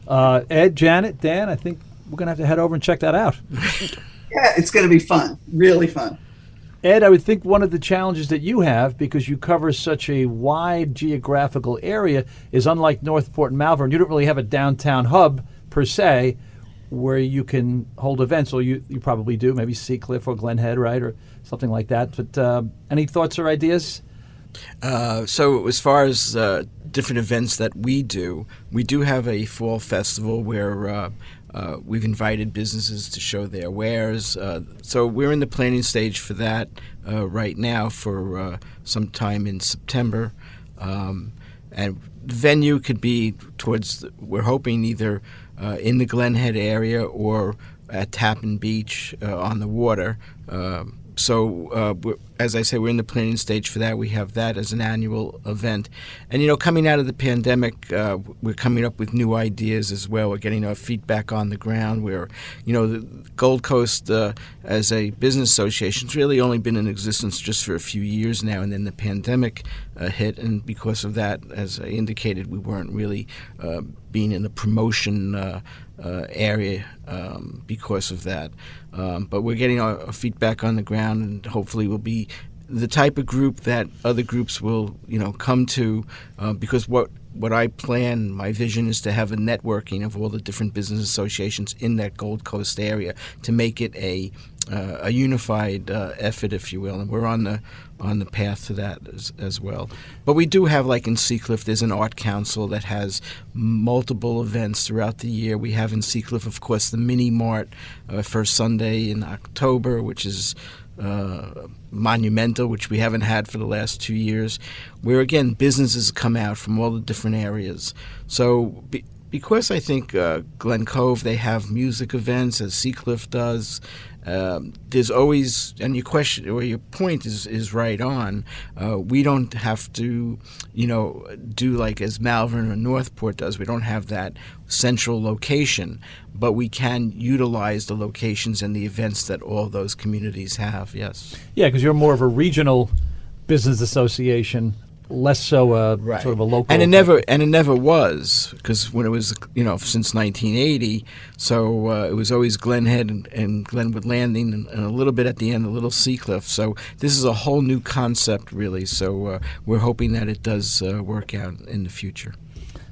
Uh, Ed, Janet, Dan, I think we're going to have to head over and check that out. yeah, it's going to be fun. Really fun. Ed, I would think one of the challenges that you have, because you cover such a wide geographical area, is unlike Northport and Malverne, you don't really have a downtown hub per se where you can hold events. Or you, you probably do, maybe Seacliff or Glen Head, right, or something like that. But uh, any thoughts or ideas? Uh, so, as far as uh, different events that we do, we do have a fall festival where uh, we've invited businesses to show their wares. Uh, so we're in the planning stage for that uh, right now for uh, some time in September. Um, and the venue could be towards, the, we're hoping either uh, in the Glen Head area or at Tappen Beach uh, on the water. Um, so uh, as I say, we're in the planning stage for that. We have that as an annual event, and you know, coming out of the pandemic, uh, we're coming up with new ideas as well. We're getting our feedback on the ground. Where you know, the Gold Coast uh, as a business association has really only been in existence just for a few years now, and then the pandemic uh, hit, and because of that, as I indicated, we weren't really uh, being in the promotion uh, area um, because of that. Um, but we're getting our, our, feedback on the ground, and hopefully we'll be the type of group that other groups will, you know, come to. Uh, because what what I plan, my vision is to have a networking of all the different business associations in that Gold Coast area to make it a uh, a unified uh, effort, if you will, and we're on the on the path to that as, as, well. But we do have, like in Seacliff, there's an art council that has multiple events throughout the year. We have in Seacliff, of course, the Mini Mart uh, first Sunday in October, which is uh, monumental, which we haven't had for the last two years, where again businesses come out from all the different areas. So. Be, because I think uh, Glen Cove they have music events as Seacliff does, um, there's always, and your question or your point is is right on. Uh, we don't have to, you know, do like as Malverne or Northport does. We don't have that central location, but we can utilize the locations and the events that all those communities have. Yes. Yeah, because you're more of a regional business association less so a right. sort of a local. And it never and it never was because when it was you know since 1980, so uh, it was always Glen Head and, and Glenwood Landing and, and, a little bit at the end, a little sea cliff. So this is a whole new concept, really. So uh, we're hoping that it does uh, work out in the future.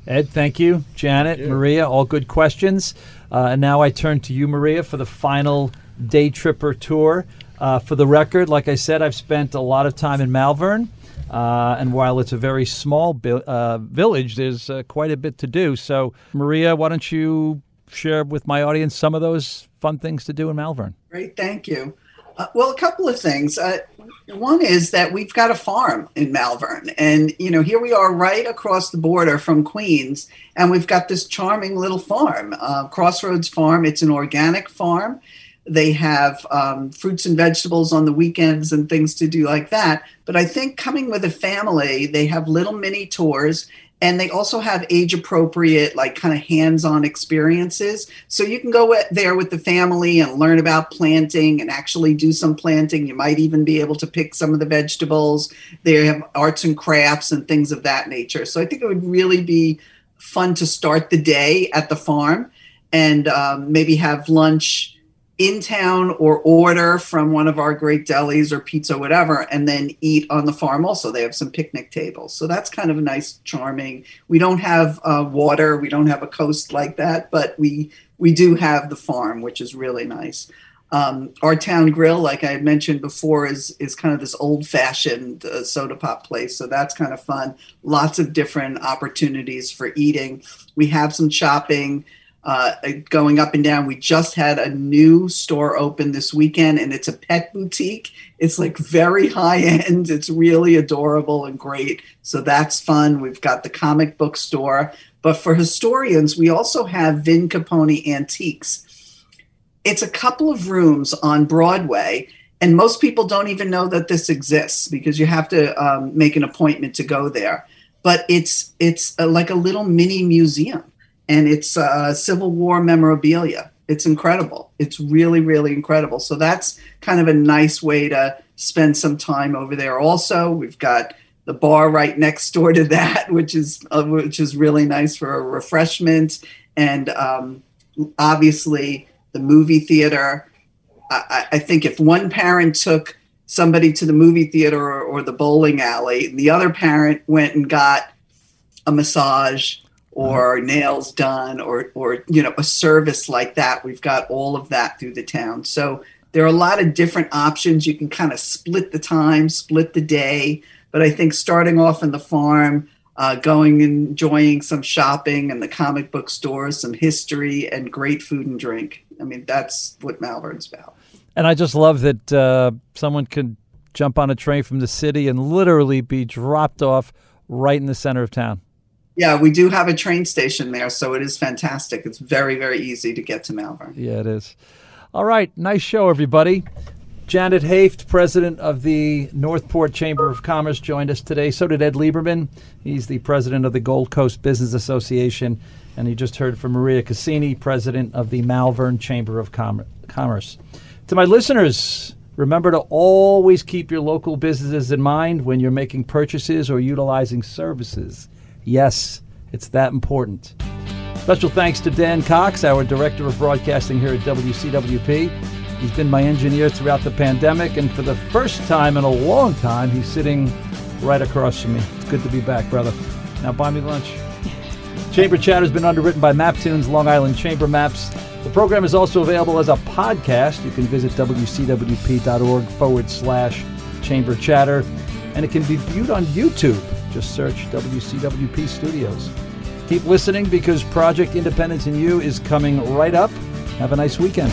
Ed, thank you. Janet, yeah. Maria, all good questions. Uh, and now I turn to you, Maria, for the final day tripper tour. Uh, for the record, like I said, I've spent a lot of time in Malverne. Uh, and while it's a very small bi- uh, village, there's uh, quite a bit to do. So, Maria, why don't you share with my audience some of those fun things to do in Malverne? Great, thank you. Uh, well, a couple of things. Uh, one is that we've got a farm in Malverne, and you know here we are right across the border from Queens, and we've got this charming little farm, uh, Crossroads Farm. It's an organic farm they have um, fruits and vegetables on the weekends and things to do like that. But I think coming with a family, they have little mini tours and they also have age appropriate, like kind of hands on experiences. So you can go there with the family and learn about planting and actually do some planting. You might even be able to pick some of the vegetables. They have arts and crafts and things of that nature. So I think it would really be fun to start the day at the farm and um, maybe have lunch in town or order from one of our great delis or pizza, whatever, and then eat on the farm. Also, they have some picnic tables. So that's kind of nice, charming. We don't have uh, water, we don't have a coast like that, but we we do have the farm, which is really nice. Um, our town grill, like I mentioned before, is is kind of this old fashioned uh, soda pop place. So that's kind of fun. Lots of different opportunities for eating. We have some shopping uh, going up and down. We just had a new store open this weekend, and it's a pet boutique. It's like very high end. It's really adorable and great. So that's fun. We've got the comic book store. But for historians, we also have Vin Capone Antiques. It's a couple of rooms on Broadway, and most people don't even know that this exists because you have to um, make an appointment to go there. But it's it's a, like a little mini museum and it's uh, Civil War memorabilia. It's incredible. It's really, really incredible. So that's kind of a nice way to spend some time over there. Also, we've got the bar right next door to that, which is uh, which is really nice for a refreshment. and um, obviously the movie theater. I, I, think if one parent took somebody to the movie theater or, or the bowling alley, the other parent went and got a massage or mm-hmm. nails done or or you know a service like that. We've got all of that through the town. So there are a lot of different options. You can kind of split the time split the day. But i think starting off in the farm uh, going and enjoying some shopping and the comic book stores some history and great food and drink. I mean that's what malverne's about. And i just love that uh, someone could jump on a train from the city and literally be dropped off right in the center of town yeah, we do have a train station there, so it is fantastic. It's very, very easy to get to Malverne. Yeah, it is. All right, nice show, everybody. Janet Haft, president of the Northport Chamber of Commerce, joined us today. So did Ed Lieberman. He's the president of the Gold Coast Business Association. And you just heard from Maria Cassini, president of the Malverne Chamber of Com- Commerce. To my listeners, remember to always keep your local businesses in mind when you're making purchases or utilizing services. Yes, it's that important. Special thanks to Dan Cox, our Director of Broadcasting here at WCWP. He's been my engineer throughout the pandemic, and for the first time in a long time, he's sitting right across from me. It's good to be back, brother. Now buy me lunch. Chamber Chatter has been underwritten by MapToons, Long Island Chamber Maps. The program is also available as a podcast. You can visit wcwp.org forward slash chamber chatter, and it can be viewed on YouTube. Just search WCWP Studios. Keep listening because Project Independence in You is coming right up. Have a nice weekend.